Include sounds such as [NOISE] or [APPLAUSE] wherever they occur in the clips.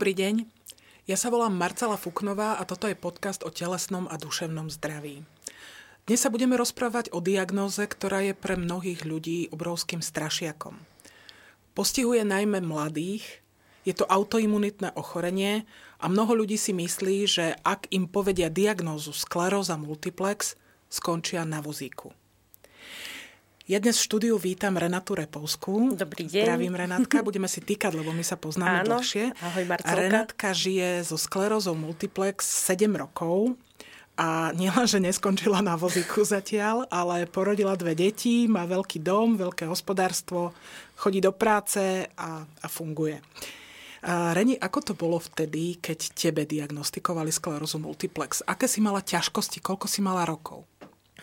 Dobrý deň, ja sa volám Marcela Fuknová a toto je podcast o telesnom a duševnom zdraví. Dnes sa budeme rozprávať o diagnóze, ktorá je pre mnohých ľudí obrovským strašiakom. Postihuje najmä mladých, je to autoimunitné ochorenie a mnoho ľudí si myslí, že ak im povedia diagnózu skleróza multiplex, skončia na vozíku. Ja dnes v štúdiu vítam Renatu Repovskú. Dobrý deň. Zdravím Renátka, [LAUGHS] budeme si týkať, lebo my sa poznáme Áno. dlhšie. Ahoj, Marcelka. Renátka žije so sklerózou multiplex 7 rokov a nielen, že neskončila na vozíku zatiaľ, ale porodila dve deti, má veľký dom, veľké hospodárstvo, chodí do práce a, a funguje. A Reni, ako to bolo vtedy, keď tebe diagnostikovali sklerózu multiplex? Aké si mala ťažkosti? Koľko si mala rokov?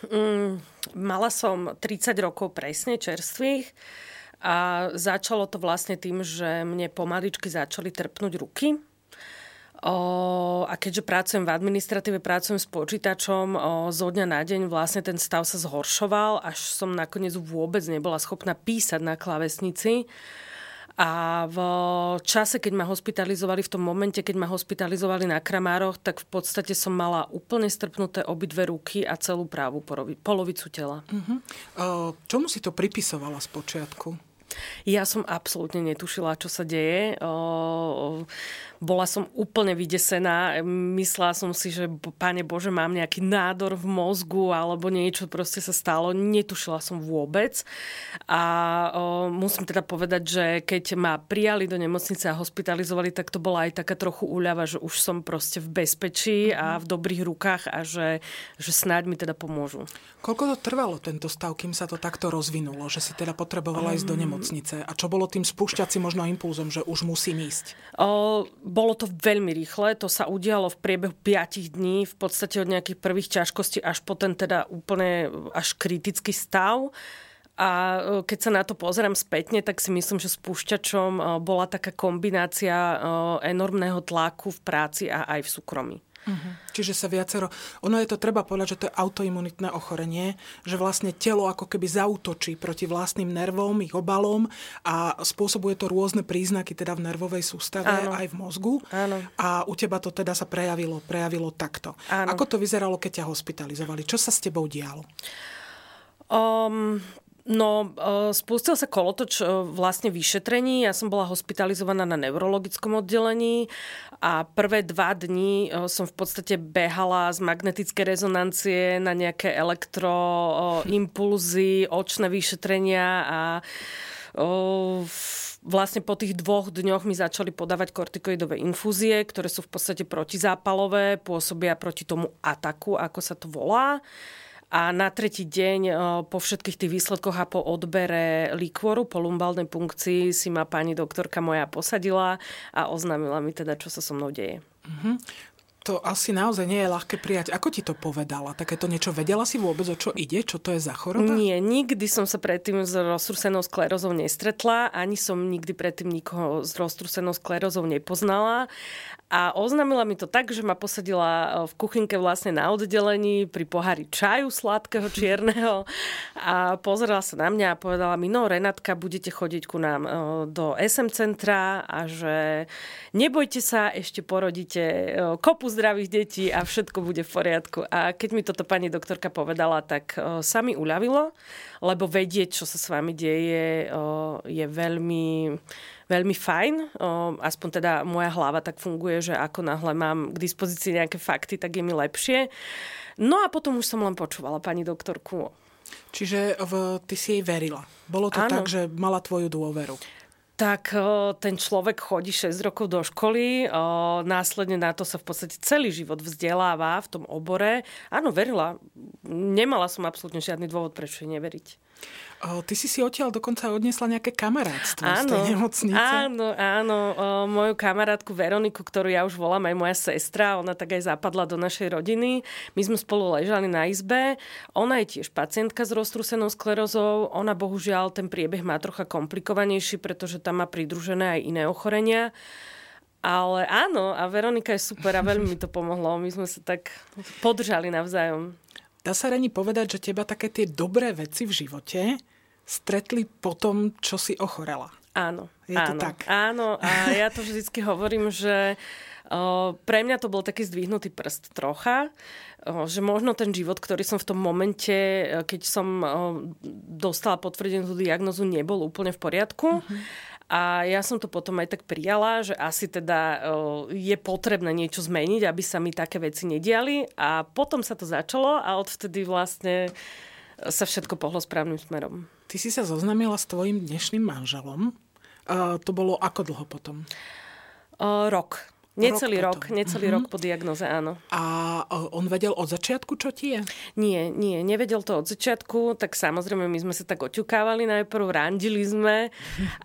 Mm, mala som 30 rokov presne čerstvých a začalo to vlastne tým, že mne pomaličky začali trpnúť ruky. O, a keďže pracujem v administratíve, pracujem s počítačom, o, zo dňa na deň vlastne ten stav sa zhoršoval, až som nakoniec vôbec nebola schopná písať na klávesnici. A v čase, keď ma hospitalizovali, v tom momente, keď ma hospitalizovali na Kramároch, tak v podstate som mala úplne strpnuté obidve ruky a celú právu polovicu tela. Uh-huh. Uh, čomu si to pripisovala z počiatku? Ja som absolútne netušila, čo sa deje. O, bola som úplne vydesená. Myslela som si, že páne Bože, mám nejaký nádor v mozgu alebo niečo proste sa stalo. Netušila som vôbec. A o, musím teda povedať, že keď ma prijali do nemocnice a hospitalizovali, tak to bola aj taká trochu úľava, že už som proste v bezpečí a v dobrých rukách a že, že snáď mi teda pomôžu. Koľko to trvalo tento stav, kým sa to takto rozvinulo, že si teda potrebovala um... ísť do nemocnice? A čo bolo tým spúšťacím možno impulzom, že už musím ísť? O, bolo to veľmi rýchle, to sa udialo v priebehu 5 dní, v podstate od nejakých prvých ťažkostí až po ten teda úplne až kritický stav. A keď sa na to pozerám spätne, tak si myslím, že spúšťačom bola taká kombinácia enormného tlaku v práci a aj v súkromí. Uh-huh. Čiže sa viacero... Ono je to, treba povedať, že to je autoimunitné ochorenie, že vlastne telo ako keby zautočí proti vlastným nervom, ich obalom a spôsobuje to rôzne príznaky teda v nervovej sústave Áno. aj v mozgu. Áno. A u teba to teda sa prejavilo, prejavilo takto. Áno. Ako to vyzeralo, keď ťa hospitalizovali? Čo sa s tebou dialo? Um, No, e, spustil sa kolotoč e, vlastne vyšetrení. Ja som bola hospitalizovaná na neurologickom oddelení a prvé dva dní e, som v podstate behala z magnetické rezonancie na nejaké elektroimpulzy, očné vyšetrenia a vlastne po tých dvoch dňoch mi začali podávať kortikoidové infúzie, ktoré sú v podstate protizápalové, pôsobia proti tomu ataku, ako sa to volá. A na tretí deň po všetkých tých výsledkoch a po odbere likvoru, po lumbálnej punkcii si ma pani doktorka moja posadila a oznámila mi teda, čo sa so mnou deje. Mm-hmm to asi naozaj nie je ľahké prijať. Ako ti to povedala? Takéto niečo vedela si vôbec, o čo ide? Čo to je za choroba? Nie, nikdy som sa predtým s roztrusenou sklerózou nestretla, ani som nikdy predtým nikoho s roztrusenou sklerózou nepoznala. A oznámila mi to tak, že ma posadila e, v kuchynke vlastne na oddelení pri pohári čaju sladkého čierneho a pozerala sa na mňa a povedala mi, no Renatka, budete chodiť ku nám e, do SM centra a že nebojte sa, ešte porodíte e, kopu zdravých detí a všetko bude v poriadku. A keď mi toto pani doktorka povedala, tak sa mi uľavilo, lebo vedieť, čo sa s vami deje, je veľmi veľmi fajn. Aspoň teda moja hlava tak funguje, že ako náhle mám k dispozícii nejaké fakty, tak je mi lepšie. No a potom už som len počúvala pani doktorku. Čiže v, ty si jej verila. Bolo to ano. tak, že mala tvoju dôveru tak ten človek chodí 6 rokov do školy, následne na to sa v podstate celý život vzdeláva v tom obore. Áno, verila. Nemala som absolútne žiadny dôvod, prečo jej neveriť. O, ty si si odtiaľ dokonca odnesla nejaké kamarátstvo áno, z tej nemocnice. Áno, áno. O, moju kamarátku Veroniku, ktorú ja už volám aj moja sestra, ona tak aj zapadla do našej rodiny. My sme spolu ležali na izbe. Ona je tiež pacientka s roztrusenou sklerozou. Ona bohužiaľ ten priebeh má trocha komplikovanejší, pretože tam má pridružené aj iné ochorenia. Ale áno, a Veronika je super a veľmi mi to pomohlo. My sme sa tak podržali navzájom. Dá sa rani povedať, že teba také tie dobré veci v živote stretli po tom, čo si ochorela. Áno. Je áno, to tak? Áno, a ja to vždycky hovorím, že o, pre mňa to bol taký zdvihnutý prst trocha, o, že možno ten život, ktorý som v tom momente, e, keď som o, dostala potvrdenú tú diagnozu, nebol úplne v poriadku. Mm-hmm. A ja som to potom aj tak prijala, že asi teda je potrebné niečo zmeniť, aby sa mi také veci nediali. A potom sa to začalo a odvtedy vlastne sa všetko pohlo správnym smerom. Ty si sa zoznamila s tvojim dnešným manželom. Uh, to bolo ako dlho potom? Uh, rok. Necelý rok, rok necelý uh-huh. rok po diagnoze, áno. A on vedel od začiatku, čo ti je? Nie, nie, nevedel to od začiatku, tak samozrejme my sme sa tak oťukávali najprv, randili sme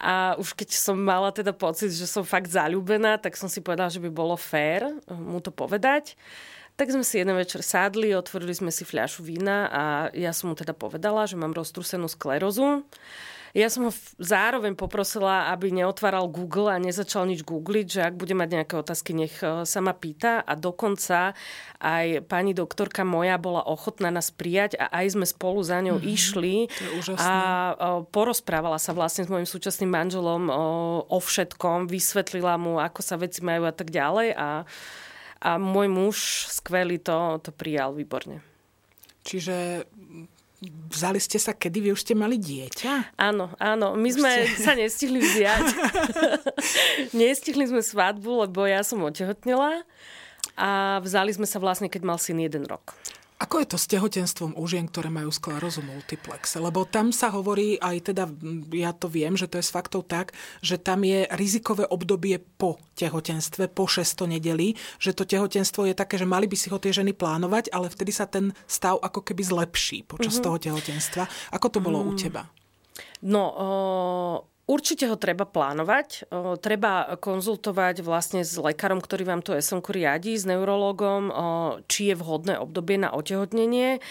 a už keď som mala teda pocit, že som fakt zalúbená, tak som si povedala, že by bolo fér mu to povedať. Tak sme si jeden večer sádli, otvorili sme si fľašu vína a ja som mu teda povedala, že mám roztrusenú sklerozu. Ja som ho zároveň poprosila, aby neotváral Google a nezačal nič googliť, že ak bude mať nejaké otázky, nech e, sa ma pýta. A dokonca aj pani doktorka moja bola ochotná nás prijať a aj sme spolu za ňou mm-hmm. išli. A e, porozprávala sa vlastne s mojim súčasným manželom o, o všetkom, vysvetlila mu, ako sa veci majú a tak ďalej. A a môj muž skvelý to, to prijal výborne. Čiže Vzali ste sa, kedy vy už ste mali dieťa? Áno, áno. My sme ste... sa nestihli vziať. [LAUGHS] nestihli sme svadbu, lebo ja som otehotnila a vzali sme sa vlastne, keď mal syn jeden rok. Ako je to s tehotenstvom u žien, ktoré majú sklerózu multiplex? Lebo tam sa hovorí, aj teda ja to viem, že to je s faktov tak, že tam je rizikové obdobie po tehotenstve, po 600 nedeli, že to tehotenstvo je také, že mali by si ho tie ženy plánovať, ale vtedy sa ten stav ako keby zlepší počas mm-hmm. toho tehotenstva. Ako to bolo mm. u teba? No, o Určite ho treba plánovať, treba konzultovať vlastne s lekárom, ktorý vám to SNK riadi, s neurologom, či je vhodné obdobie na otehotnenie.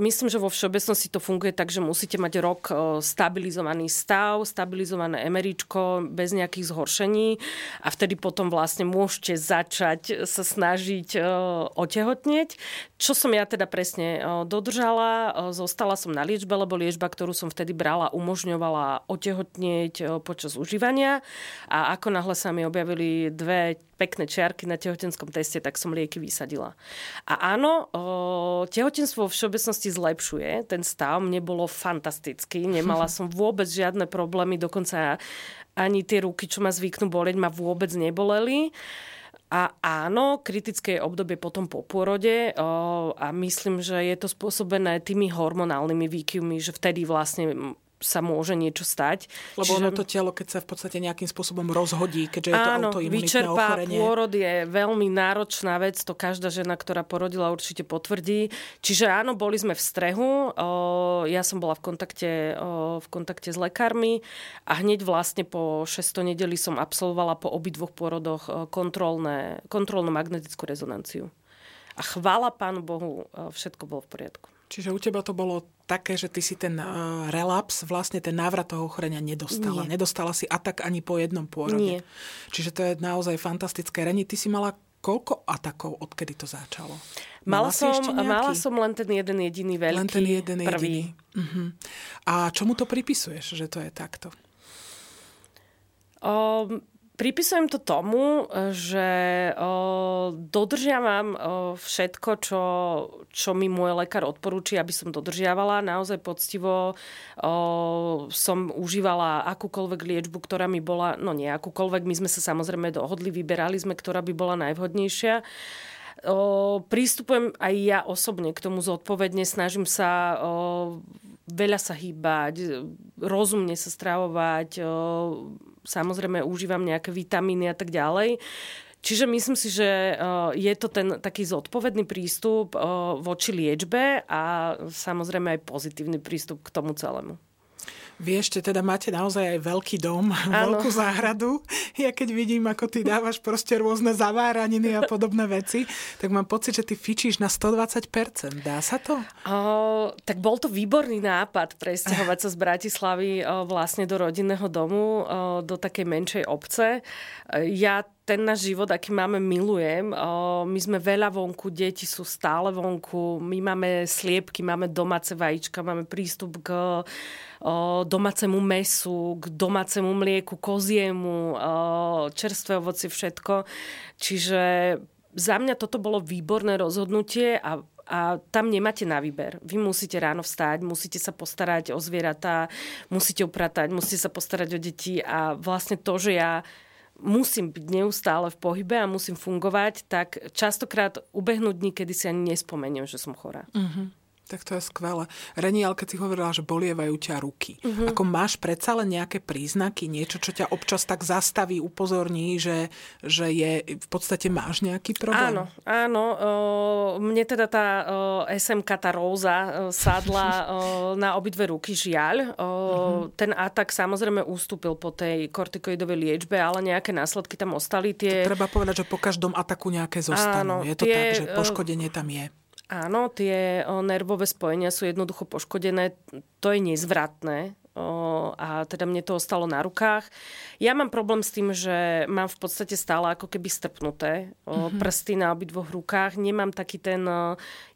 Myslím, že vo všeobecnosti to funguje tak, že musíte mať rok stabilizovaný stav, stabilizované emeričko bez nejakých zhoršení a vtedy potom vlastne môžete začať sa snažiť otehotnieť. Čo som ja teda presne o, dodržala, o, zostala som na liečbe, lebo liečba, ktorú som vtedy brala, umožňovala otehotnieť eh, počas užívania a ako náhle sa mi objavili dve pekné čiarky na tehotenskom teste, tak som lieky vysadila. A áno, tehotenstvo v všeobecnosti zlepšuje. Ten stav mne bolo fantastický. Nemala [LAUGHS] som vôbec žiadne problémy, dokonca ani tie ruky, čo ma zvyknú boleť, ma vôbec neboleli. A áno, kritické je obdobie potom po pôrode o, a myslím, že je to spôsobené tými hormonálnymi výkyvmi, že vtedy vlastne sa môže niečo stať. Lebo Čiže... ono to telo, keď sa v podstate nejakým spôsobom rozhodí, keďže je to Áno, autoimunitné ochorenie. pôrod je veľmi náročná vec, to každá žena, ktorá porodila, určite potvrdí. Čiže áno, boli sme v strehu, ja som bola v kontakte, v kontakte s lekármi a hneď vlastne po 600 nedeli som absolvovala po obidvoch pôrodoch kontrolné, kontrolnú magnetickú rezonanciu. A chvála Pánu Bohu, všetko bolo v poriadku. Čiže u teba to bolo také, že ty si ten uh, relaps, vlastne ten návrat toho ochorenia nedostala. Nie. Nedostala si atak ani po jednom pôrode. Nie. Čiže to je naozaj fantastické. Reni, ty si mala koľko atakov, odkedy to začalo? Mala, mala som, mala som len ten jeden jediný veľký, len ten jeden prvý. Jediný. Uh-huh. A čomu to pripisuješ, že to je takto? Um, Pripisujem to tomu, že o, dodržiavam o, všetko, čo, čo mi môj lekár odporúči, aby som dodržiavala. Naozaj poctivo o, som užívala akúkoľvek liečbu, ktorá mi bola, no nie akúkoľvek, my sme sa samozrejme dohodli, vyberali sme, ktorá by bola najvhodnejšia. O, prístupujem aj ja osobne k tomu zodpovedne, snažím sa o, veľa sa hýbať, rozumne sa stravovať, samozrejme užívam nejaké vitamíny a tak ďalej. Čiže myslím si, že je to ten taký zodpovedný prístup voči liečbe a samozrejme aj pozitívny prístup k tomu celému. Vy ešte teda máte naozaj aj veľký dom, [LAUGHS] ano. veľkú záhradu. Ja keď vidím, ako ty dávaš proste rôzne zaváraniny a podobné veci, tak mám pocit, že ty fičíš na 120%. Dá sa to? O, tak bol to výborný nápad presťahovať sa z Bratislavy o, vlastne do rodinného domu, o, do takej menšej obce. Ja ten náš život, aký máme, milujem. My sme veľa vonku, deti sú stále vonku, my máme sliepky, máme domáce vajíčka, máme prístup k domácemu mesu, k domácemu mlieku, koziemu, čerstvé ovoci, všetko. Čiže za mňa toto bolo výborné rozhodnutie a a tam nemáte na výber. Vy musíte ráno vstať, musíte sa postarať o zvieratá, musíte upratať, musíte sa postarať o deti a vlastne to, že ja musím byť neustále v pohybe a musím fungovať, tak častokrát ubehnú dní, kedy si ani nespomeniem, že som chorá. Uh-huh. Tak to je skvelé. Reni, ale keď si hovorila, že bolievajú ťa ruky, uh-huh. ako máš predsa len nejaké príznaky, niečo, čo ťa občas tak zastaví, upozorní, že, že je, v podstate máš nejaký problém? Áno, áno. Mne teda tá SMK, tá róza, sadla [LAUGHS] na obidve ruky, žiaľ. Uh-huh. Ten atak samozrejme ústupil po tej kortikoidovej liečbe, ale nejaké následky tam ostali. Tie... To treba povedať, že po každom ataku nejaké zostanú. Áno, je to tie, tak, že poškodenie tam je. Áno, tie nervové spojenia sú jednoducho poškodené. To je nezvratné a teda mne to ostalo na rukách. Ja mám problém s tým, že mám v podstate stále ako keby strpnuté mm-hmm. prsty na obidvoch rukách. Nemám taký ten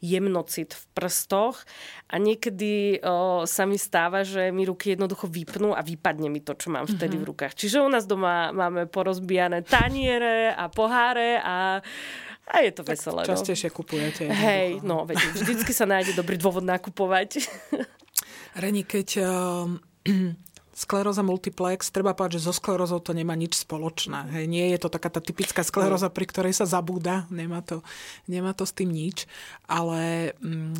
jemnocit v prstoch a niekedy sa mi stáva, že mi ruky jednoducho vypnú a vypadne mi to, čo mám vtedy mm-hmm. v rukách. Čiže u nás doma máme porozbijané taniere a poháre a a je to tak veselé. No. Častejšie no. kupujete. Hej, no, veď vždycky sa nájde dobrý dôvod nakupovať. [LAUGHS] Reni, keď uh, [CLEARS THROAT] skleróza multiplex, treba povedať, že so sklerózou to nemá nič spoločné. Hej, nie je to taká tá typická skleróza, pri ktorej sa zabúda, nemá to, nemá to s tým nič, ale um,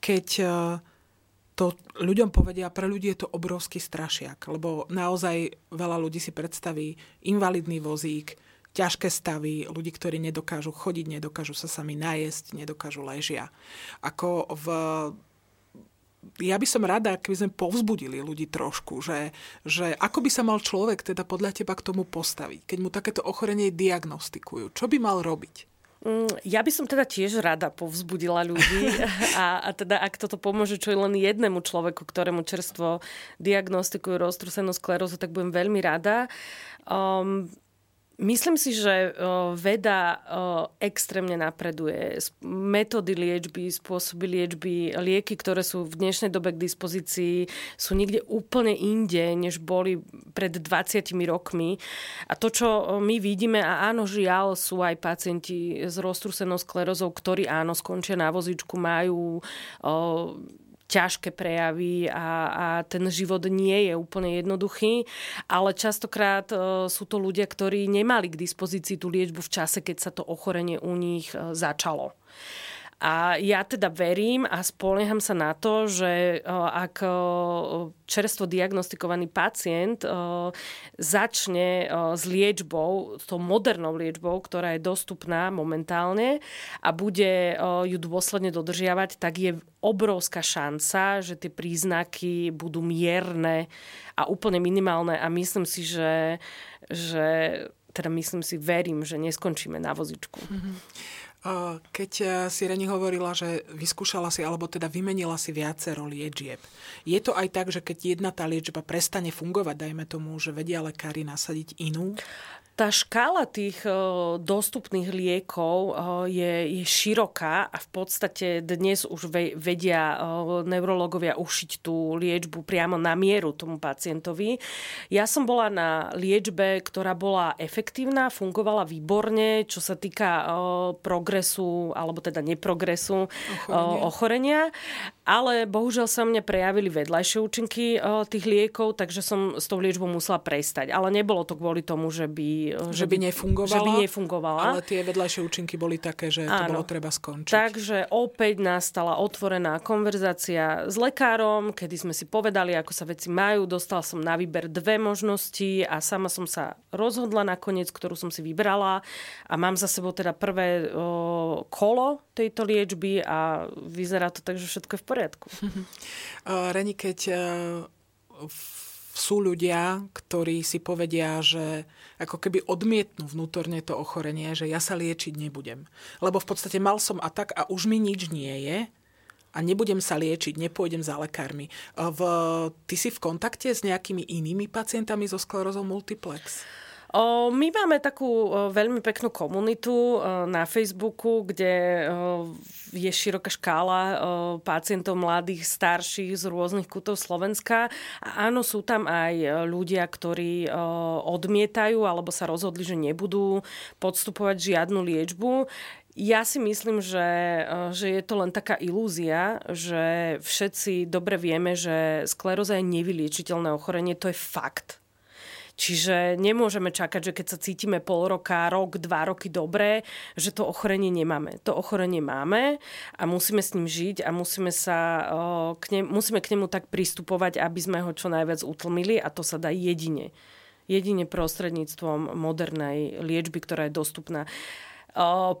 keď uh, to ľuďom povedia, pre ľudí je to obrovský strašiak, lebo naozaj veľa ľudí si predstaví invalidný vozík, ťažké stavy, ľudí, ktorí nedokážu chodiť, nedokážu sa sami najesť, nedokážu ležia. Ako v ja by som rada, keby sme povzbudili ľudí trošku, že, že ako by sa mal človek teda podľa teba k tomu postaviť, keď mu takéto ochorenie diagnostikujú. Čo by mal robiť? Mm, ja by som teda tiež rada povzbudila ľudí [LAUGHS] a, a teda ak toto pomôže čo je len jednému človeku, ktorému čerstvo diagnostikujú roztrusenú sklerózu, tak budem veľmi rada. Um, Myslím si, že veda extrémne napreduje. Metódy liečby, spôsoby liečby, lieky, ktoré sú v dnešnej dobe k dispozícii, sú niekde úplne inde, než boli pred 20 rokmi. A to, čo my vidíme, a áno, žiaľ, sú aj pacienti s roztrusenou sklerozou, ktorí áno, skončia na vozičku, majú ťažké prejavy a, a ten život nie je úplne jednoduchý, ale častokrát e, sú to ľudia, ktorí nemali k dispozícii tú liečbu v čase, keď sa to ochorenie u nich e, začalo. A ja teda verím a spolieham sa na to, že ak čerstvo diagnostikovaný pacient začne s liečbou, s tou modernou liečbou, ktorá je dostupná momentálne a bude ju dôsledne dodržiavať, tak je obrovská šanca, že tie príznaky budú mierne a úplne minimálne a myslím si, že, že teda myslím si, verím, že neskončíme na vozičku. Mm-hmm. Keď e, si Reni hovorila, že vyskúšala si, alebo teda vymenila si viacero liečieb, je to aj tak, že keď jedna tá liečba prestane fungovať, dajme tomu, že vedia lekári nasadiť inú? Tá škála tých dostupných liekov je, je široká a v podstate dnes už vedia neurologovia ušiť tú liečbu priamo na mieru tomu pacientovi. Ja som bola na liečbe, ktorá bola efektívna, fungovala výborne, čo sa týka progresu, alebo teda neprogresu ochorenia, ochorenia ale bohužiaľ sa mne prejavili vedľajšie účinky tých liekov, takže som s tou liečbou musela prestať. Ale nebolo to kvôli tomu, že by že by nefungovala. Že by nefungovala. Ale tie vedľajšie účinky boli také, že to bolo treba skončiť. Takže opäť nastala otvorená konverzácia s lekárom, kedy sme si povedali, ako sa veci majú. Dostala som na výber dve možnosti a sama som sa rozhodla nakoniec, ktorú som si vybrala a mám za sebou teda prvé o, kolo tejto liečby a vyzerá to tak, že všetko je v poriadku. [LAUGHS] Reni, keď sú ľudia, ktorí si povedia, že ako keby odmietnú vnútorne to ochorenie, že ja sa liečiť nebudem. Lebo v podstate mal som atak a už mi nič nie je a nebudem sa liečiť, nepôjdem za lekármi. V, ty si v kontakte s nejakými inými pacientami so sklerózou multiplex? My máme takú veľmi peknú komunitu na Facebooku, kde je široká škála pacientov mladých, starších z rôznych kútov Slovenska. A áno, sú tam aj ľudia, ktorí odmietajú alebo sa rozhodli, že nebudú podstupovať žiadnu liečbu. Ja si myslím, že, že je to len taká ilúzia, že všetci dobre vieme, že skleróza je nevyliečiteľné ochorenie, to je fakt. Čiže nemôžeme čakať, že keď sa cítime pol roka, rok, dva roky dobre, že to ochorenie nemáme. To ochorenie máme a musíme s ním žiť a musíme, sa, k ne, musíme k nemu tak pristupovať, aby sme ho čo najviac utlmili a to sa dá jedine. Jedine prostredníctvom modernej liečby, ktorá je dostupná.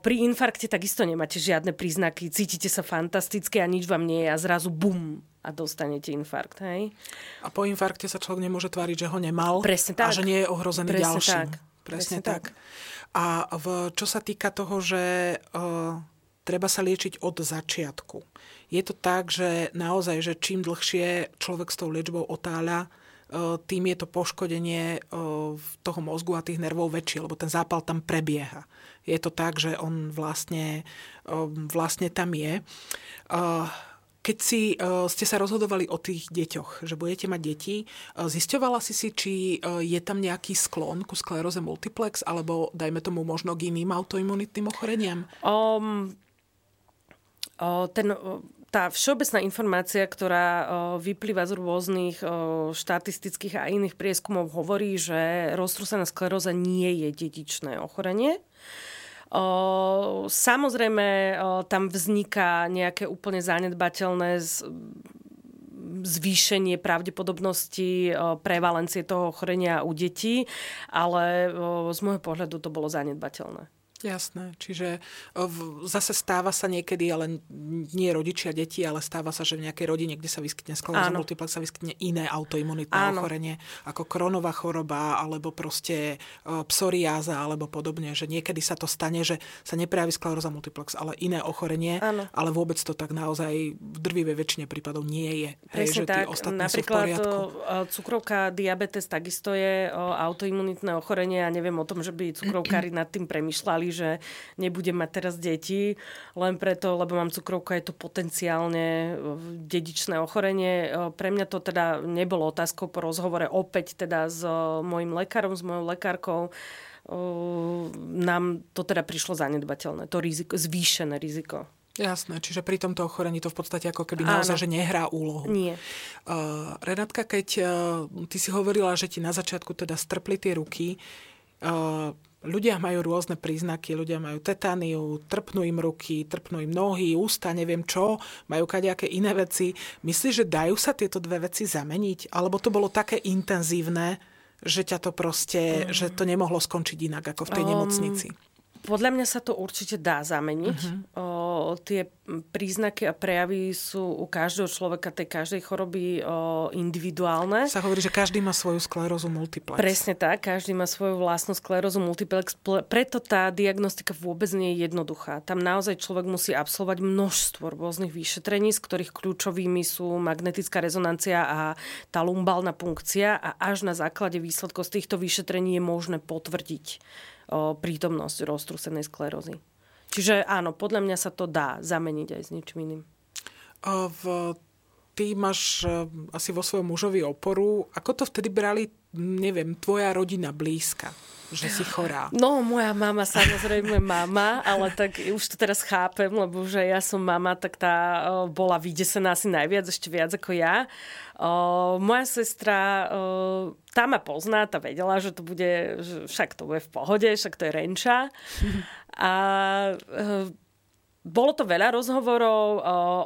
Pri infarkte takisto nemáte žiadne príznaky, cítite sa fantasticky a nič vám nie je a zrazu bum a dostanete infarkt. Hej? A po infarkte sa človek nemôže tváriť, že ho nemal Presne tak. a že nie je ohrozený Presne ďalším. Tak. Presne, Presne tak. tak. A v, čo sa týka toho, že uh, treba sa liečiť od začiatku. Je to tak, že naozaj, že čím dlhšie človek s tou liečbou otáľa, tým je to poškodenie toho mozgu a tých nervov väčšie, lebo ten zápal tam prebieha. Je to tak, že on vlastne, vlastne tam je. Keď si, ste sa rozhodovali o tých deťoch, že budete mať deti, zisťovala si si, či je tam nejaký sklon ku skleróze multiplex, alebo dajme tomu možno k iným autoimunitným ochoreniam? Um, o, ten tá všeobecná informácia, ktorá vyplýva z rôznych štatistických a iných prieskumov, hovorí, že roztrúsená skleróza nie je dedičné ochorenie. Samozrejme, tam vzniká nejaké úplne zanedbateľné zvýšenie pravdepodobnosti prevalencie toho ochorenia u detí, ale z môjho pohľadu to bolo zanedbateľné. Jasné, čiže zase stáva sa niekedy, ale nie rodičia deti, ale stáva sa, že v nejakej rodine, kde sa vyskytne skleróza multiplex, sa vyskytne iné autoimunitné Áno. ochorenie, ako kronová choroba, alebo proste psoriáza, alebo podobne, že niekedy sa to stane, že sa neprejaví skleróza multiplex, ale iné ochorenie, Áno. ale vôbec to tak naozaj v drvivej väčšine prípadov nie je. Presne Hej, že tak, napríklad cukrovka, diabetes takisto je autoimunitné ochorenie a neviem o tom, že by cukrovkári nad tým premyšľali povedali, že nebudem mať teraz deti, len preto, lebo mám cukrovku, je to potenciálne e, dedičné ochorenie. E, pre mňa to teda nebolo otázkou po rozhovore opäť teda s e, mojim lekárom, s mojou lekárkou nám to teda prišlo zanedbateľné, to riziko, zvýšené riziko. Jasné, čiže pri tomto ochorení to v podstate ako keby Áno. naozaj, že nehrá úlohu. Nie. Uh, Renátka, keď uh, ty si hovorila, že ti na začiatku teda strpli tie ruky, ľudia majú rôzne príznaky, ľudia majú tetániu, trpnú im ruky, trpnú im nohy, ústa, neviem čo, majú kadejaké iné veci. Myslíš, že dajú sa tieto dve veci zameniť? Alebo to bolo také intenzívne, že ťa to proste, um, že to nemohlo skončiť inak ako v tej um, nemocnici? Podľa mňa sa to určite dá zameniť. Uh-huh. O, tie príznaky a prejavy sú u každého človeka, tej každej choroby o, individuálne. Sa hovorí, že každý má svoju sklerózu multiplex. Presne tak, každý má svoju vlastnú sklerózu multiplex. Preto tá diagnostika vôbec nie je jednoduchá. Tam naozaj človek musí absolvovať množstvo rôznych vyšetrení, z ktorých kľúčovými sú magnetická rezonancia a tá lumbálna punkcia a až na základe výsledkov z týchto vyšetrení je možné potvrdiť prítomnosť roztrusenej sklerózy. Čiže áno, podľa mňa sa to dá zameniť aj s ničím iným. V, ty máš e, asi vo svojom mužovi oporu. Ako to vtedy brali, neviem, tvoja rodina blízka? že si chorá. No, moja mama, samozrejme mama, ale tak už to teraz chápem, lebo že ja som mama, tak tá bola vydesená asi najviac, ešte viac ako ja. O, moja sestra, o, tá ma pozná, tá vedela, že to bude, že však to bude v pohode, však to je renča. A o, bolo to veľa rozhovorov, o,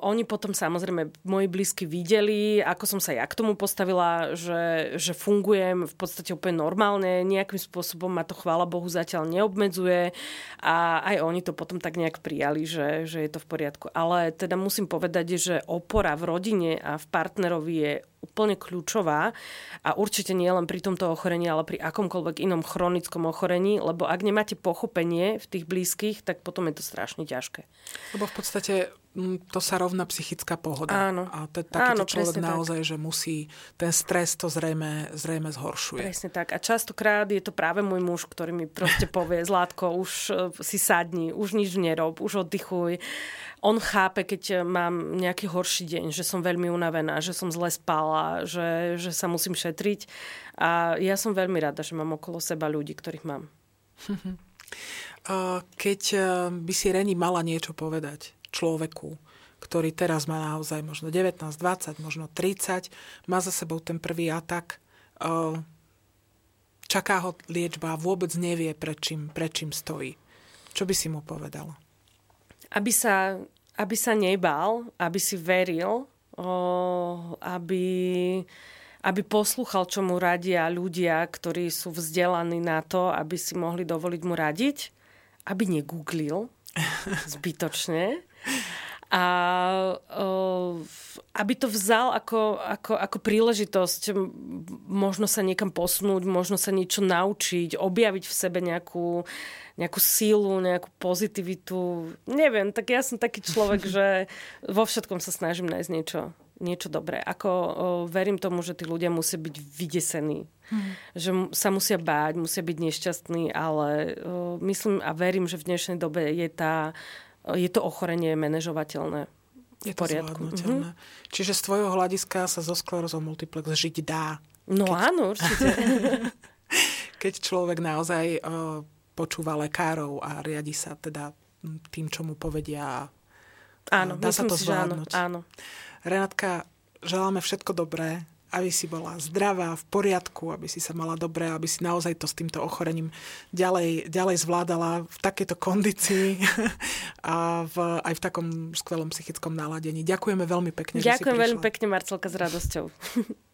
oni potom samozrejme moji blízky videli, ako som sa ja k tomu postavila, že, že fungujem v podstate úplne normálne, nejakým spôsobom ma to chvála Bohu zatiaľ neobmedzuje a aj oni to potom tak nejak prijali, že, že je to v poriadku. Ale teda musím povedať, že opora v rodine a v partnerovi je úplne kľúčová a určite nie len pri tomto ochorení, ale pri akomkoľvek inom chronickom ochorení, lebo ak nemáte pochopenie v tých blízkych, tak potom je to strašne ťažké. Lebo v podstate to sa rovná psychická pohoda. Áno. A to, takýto Áno, človek naozaj, tak. že musí, ten stres to zrejme, zrejme zhoršuje. Presne tak. A častokrát je to práve môj muž, ktorý mi proste [LAUGHS] povie, Zlátko, už e, si sadni, už nič nerob, už oddychuj. On chápe, keď mám nejaký horší deň, že som veľmi unavená, že som zle spala, že, že sa musím šetriť. A ja som veľmi rada, že mám okolo seba ľudí, ktorých mám. [LAUGHS] Keď e, by si Reni mala niečo povedať človeku, ktorý teraz má naozaj možno 19, 20, možno 30, má za sebou ten prvý atak, e, čaká ho liečba a vôbec nevie, pred čím, pred čím stojí. Čo by si mu povedala? Aby sa, aby sa nebal, aby si veril, aby, aby poslúchal, čo mu radia ľudia, ktorí sú vzdelaní na to, aby si mohli dovoliť mu radiť aby negooglil [LAUGHS] zbytočne a aby to vzal ako, ako, ako príležitosť možno sa niekam posunúť, možno sa niečo naučiť, objaviť v sebe nejakú, nejakú sílu, nejakú pozitivitu. Neviem, tak ja som taký človek, že vo všetkom sa snažím nájsť niečo, niečo dobré. Ako verím tomu, že tí ľudia musia byť vydesení Hmm. Že sa musia báť, musia byť nešťastní, ale myslím a verím, že v dnešnej dobe je, tá, je to ochorenie manažovateľné. Je to Mm-hmm. Čiže z tvojho hľadiska sa zo sklerozou multiplex žiť dá. No keď... áno, určite. [LAUGHS] keď človek naozaj uh, počúva lekárov a riadi sa teda tým, čo mu povedia. Áno, dá sa to si, zvládnuť. Áno. Renátka, želáme všetko dobré aby si bola zdravá, v poriadku, aby si sa mala dobre, aby si naozaj to s týmto ochorením ďalej, ďalej zvládala v takejto kondícii [LAUGHS] a v, aj v takom skvelom psychickom náladení. Ďakujeme veľmi pekne, Ďakujem že si veľmi pekne, Marcelka, s radosťou. [LAUGHS]